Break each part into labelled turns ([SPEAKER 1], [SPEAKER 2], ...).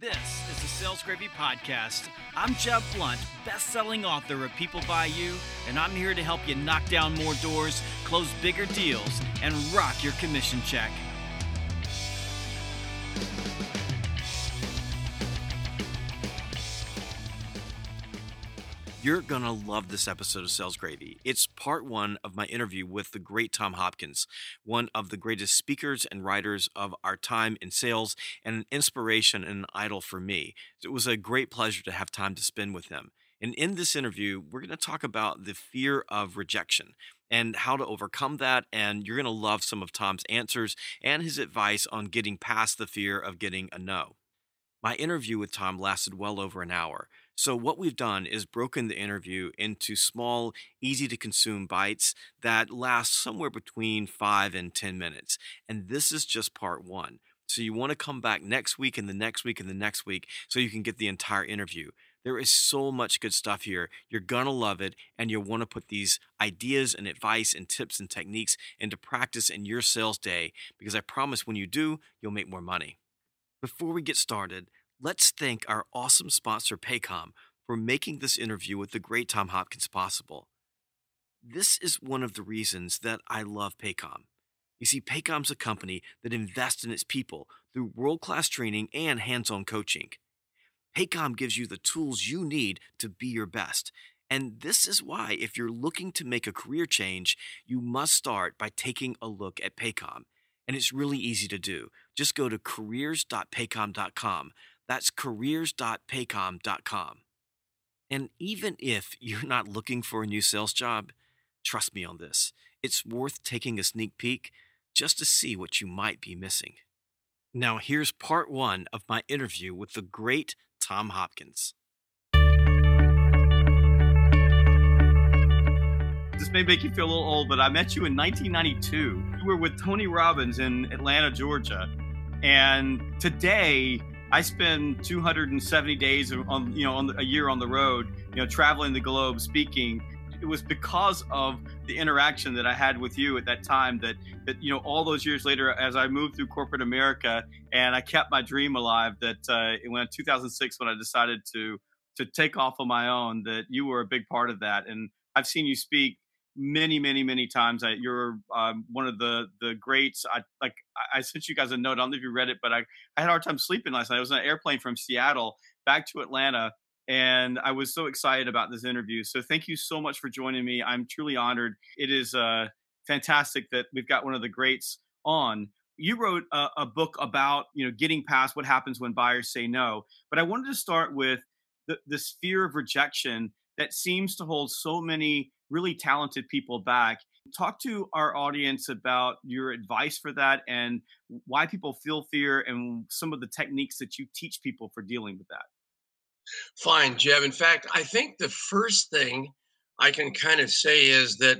[SPEAKER 1] This is the Sales Gravy Podcast. I'm Jeb Blount, best-selling author of People Buy You, and I'm here to help you knock down more doors, close bigger deals, and rock your commission check. You're going to love this episode of Sales Gravy. It's part one of my interview with the great Tom Hopkins, one of the greatest speakers and writers of our time in sales, and an inspiration and an idol for me. It was a great pleasure to have time to spend with him. And in this interview, we're going to talk about the fear of rejection and how to overcome that. And you're going to love some of Tom's answers and his advice on getting past the fear of getting a no. My interview with Tom lasted well over an hour. So, what we've done is broken the interview into small, easy to consume bites that last somewhere between five and 10 minutes. And this is just part one. So, you want to come back next week and the next week and the next week so you can get the entire interview. There is so much good stuff here. You're going to love it, and you'll want to put these ideas and advice and tips and techniques into practice in your sales day because I promise when you do, you'll make more money. Before we get started, Let's thank our awesome sponsor, Paycom, for making this interview with the great Tom Hopkins possible. This is one of the reasons that I love Paycom. You see, Paycom's a company that invests in its people through world class training and hands on coaching. Paycom gives you the tools you need to be your best. And this is why, if you're looking to make a career change, you must start by taking a look at Paycom. And it's really easy to do. Just go to careers.paycom.com. That's careers.paycom.com. And even if you're not looking for a new sales job, trust me on this. It's worth taking a sneak peek just to see what you might be missing. Now, here's part one of my interview with the great Tom Hopkins. This may make you feel a little old, but I met you in 1992. You were with Tony Robbins in Atlanta, Georgia. And today, I spend 270 days on you know on a year on the road, you know, traveling the globe, speaking. It was because of the interaction that I had with you at that time that that you know all those years later, as I moved through corporate America and I kept my dream alive. That uh, when 2006, when I decided to to take off on my own, that you were a big part of that. And I've seen you speak many, many, many times. I, you're um, one of the the greats. I like. I sent you guys a note. I don't know if you read it, but I, I had a hard time sleeping last night. I was on an airplane from Seattle back to Atlanta, and I was so excited about this interview. So thank you so much for joining me. I'm truly honored. It is uh, fantastic that we've got one of the greats on. You wrote a, a book about you know getting past what happens when buyers say no, but I wanted to start with the, this fear of rejection that seems to hold so many really talented people back. Talk to our audience about your advice for that and why people feel fear and some of the techniques that you teach people for dealing with that.
[SPEAKER 2] Fine, Jeb. In fact, I think the first thing I can kind of say is that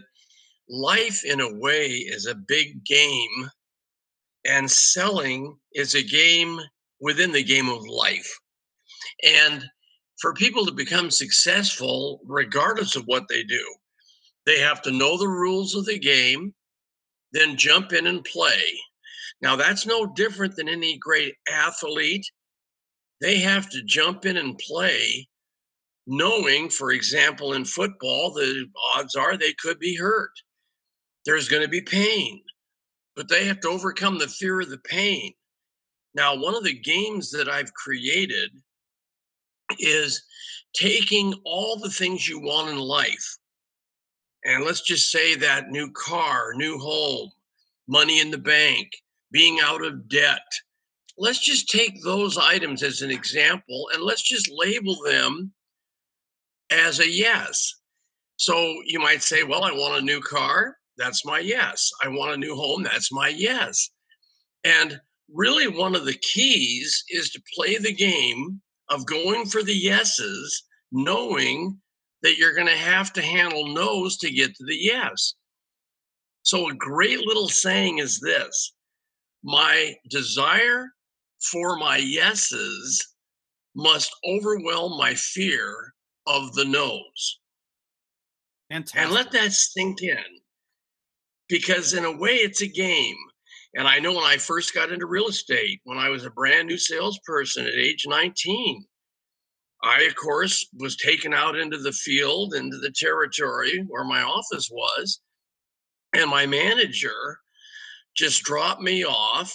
[SPEAKER 2] life, in a way, is a big game, and selling is a game within the game of life. And for people to become successful, regardless of what they do, they have to know the rules of the game, then jump in and play. Now, that's no different than any great athlete. They have to jump in and play, knowing, for example, in football, the odds are they could be hurt. There's going to be pain, but they have to overcome the fear of the pain. Now, one of the games that I've created is taking all the things you want in life and let's just say that new car, new home, money in the bank, being out of debt. Let's just take those items as an example and let's just label them as a yes. So you might say, well, I want a new car. That's my yes. I want a new home. That's my yes. And really, one of the keys is to play the game of going for the yeses, knowing that you're going to have to handle no's to get to the yes. So, a great little saying is this my desire for my yeses must overwhelm my fear of the no's. Fantastic. And let that sink in because, in a way, it's a game. And I know when I first got into real estate, when I was a brand new salesperson at age 19, I, of course, was taken out into the field, into the territory where my office was. And my manager just dropped me off.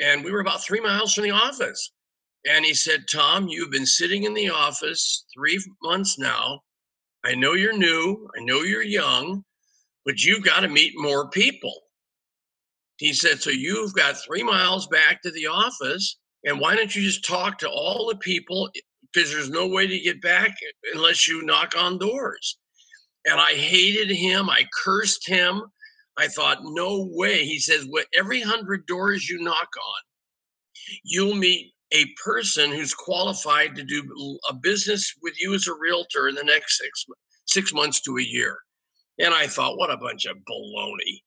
[SPEAKER 2] And we were about three miles from the office. And he said, Tom, you've been sitting in the office three months now. I know you're new, I know you're young, but you've got to meet more people. He said, So you've got three miles back to the office. And why don't you just talk to all the people? Because there's no way to get back unless you knock on doors. And I hated him. I cursed him. I thought, no way. He says, well, every hundred doors you knock on, you'll meet a person who's qualified to do a business with you as a realtor in the next six six months to a year. And I thought, what a bunch of baloney.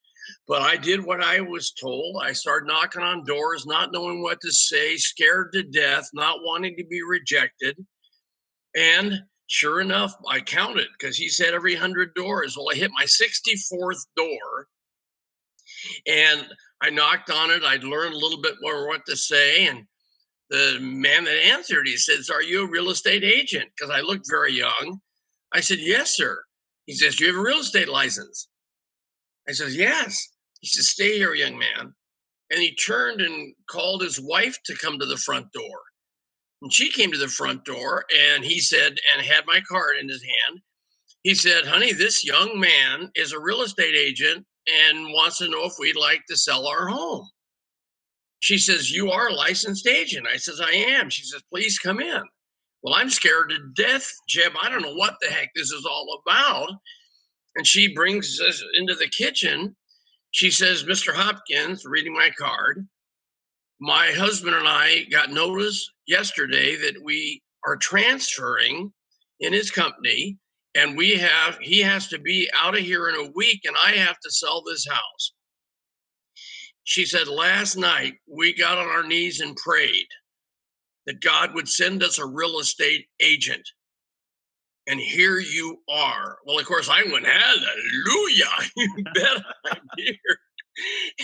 [SPEAKER 2] But I did what I was told. I started knocking on doors, not knowing what to say, scared to death, not wanting to be rejected. And sure enough, I counted because he said every 100 doors. Well, I hit my 64th door and I knocked on it. I'd learned a little bit more what to say. And the man that answered, he says, Are you a real estate agent? Because I looked very young. I said, Yes, sir. He says, Do you have a real estate license? I says, Yes. He says, Stay here, young man. And he turned and called his wife to come to the front door. And she came to the front door and he said, and had my card in his hand. He said, Honey, this young man is a real estate agent and wants to know if we'd like to sell our home. She says, You are a licensed agent. I says, I am. She says, Please come in. Well, I'm scared to death, Jeb. I don't know what the heck this is all about. And she brings us into the kitchen. She says, Mr. Hopkins, reading my card, my husband and I got notice yesterday that we are transferring in his company and we have he has to be out of here in a week and I have to sell this house. She said, Last night we got on our knees and prayed that God would send us a real estate agent. And here you are. Well, of course, I went, Hallelujah. You bet I'm here.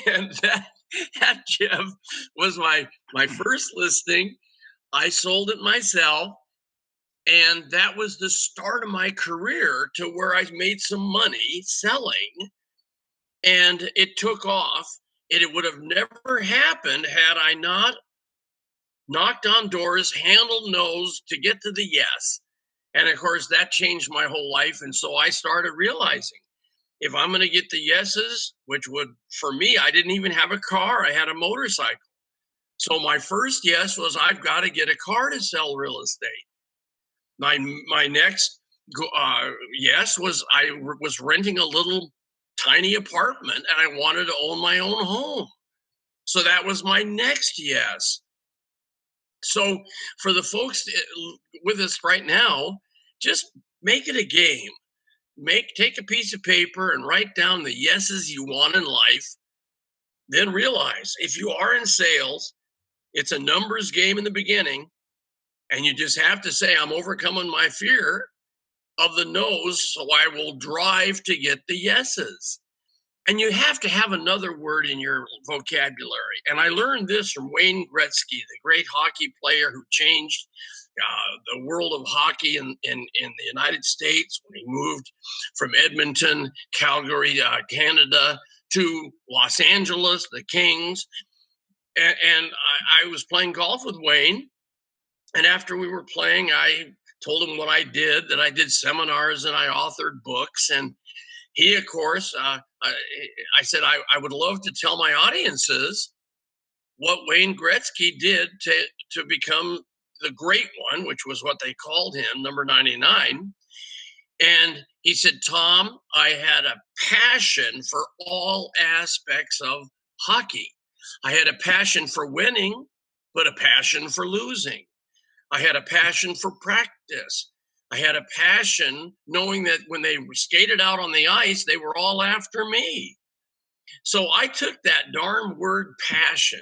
[SPEAKER 2] And that, that Jeff was my my first listing. I sold it myself. And that was the start of my career to where I made some money selling. And it took off it would have never happened had I not knocked on doors, handled no's to get to the yes. And of course, that changed my whole life. And so I started realizing if I'm going to get the yeses, which would, for me, I didn't even have a car, I had a motorcycle. So my first yes was I've got to get a car to sell real estate. My my next uh, yes was I was renting a little tiny apartment and I wanted to own my own home. So that was my next yes. So for the folks eh, with us right now, just make it a game. Make take a piece of paper and write down the yeses you want in life. Then realize if you are in sales, it's a numbers game in the beginning, and you just have to say, I'm overcoming my fear of the no's, so I will drive to get the yeses. And you have to have another word in your vocabulary. And I learned this from Wayne Gretzky, the great hockey player who changed uh, the world of hockey in, in, in, the United States when he moved from Edmonton, Calgary, uh, Canada to Los Angeles, the Kings. And, and I, I was playing golf with Wayne. And after we were playing, I told him what I did, that I did seminars and I authored books. And he, of course, uh, I, I, said, I, I would love to tell my audiences what Wayne Gretzky did to, to become the great one, which was what they called him, number 99. And he said, Tom, I had a passion for all aspects of hockey. I had a passion for winning, but a passion for losing. I had a passion for practice. I had a passion knowing that when they skated out on the ice, they were all after me. So I took that darn word passion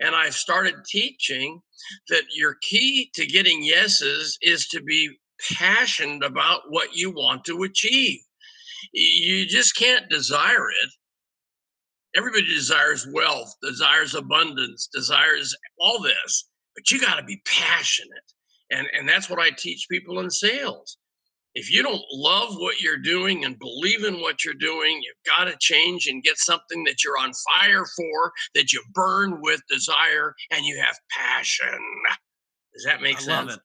[SPEAKER 2] and I started teaching that your key to getting yeses is to be passionate about what you want to achieve. You just can't desire it everybody desires wealth, desires abundance, desires all this, but you got to be passionate. And, and that's what I teach people in sales. If you don't love what you're doing and believe in what you're doing, you've got to change and get something that you're on fire for, that you burn with desire, and you have passion. Does that make sense?
[SPEAKER 1] I
[SPEAKER 2] sense?
[SPEAKER 1] Love it.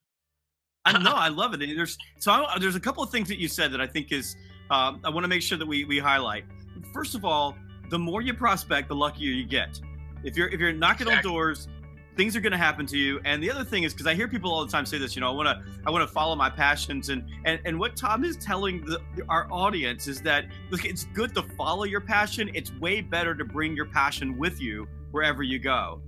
[SPEAKER 1] I know, I love it. And there's so I, there's a couple of things that you said that I think is um, I want to make sure that we we highlight. First of all, the more you prospect, the luckier you get. If you're if you're knocking exactly. on doors, things are going to happen to you. And the other thing is because I hear people all the time say this, you know, I want to I want to follow my passions and and and what Tom is telling the, our audience is that look, it's good to follow your passion. It's way better to bring your passion with you wherever you go.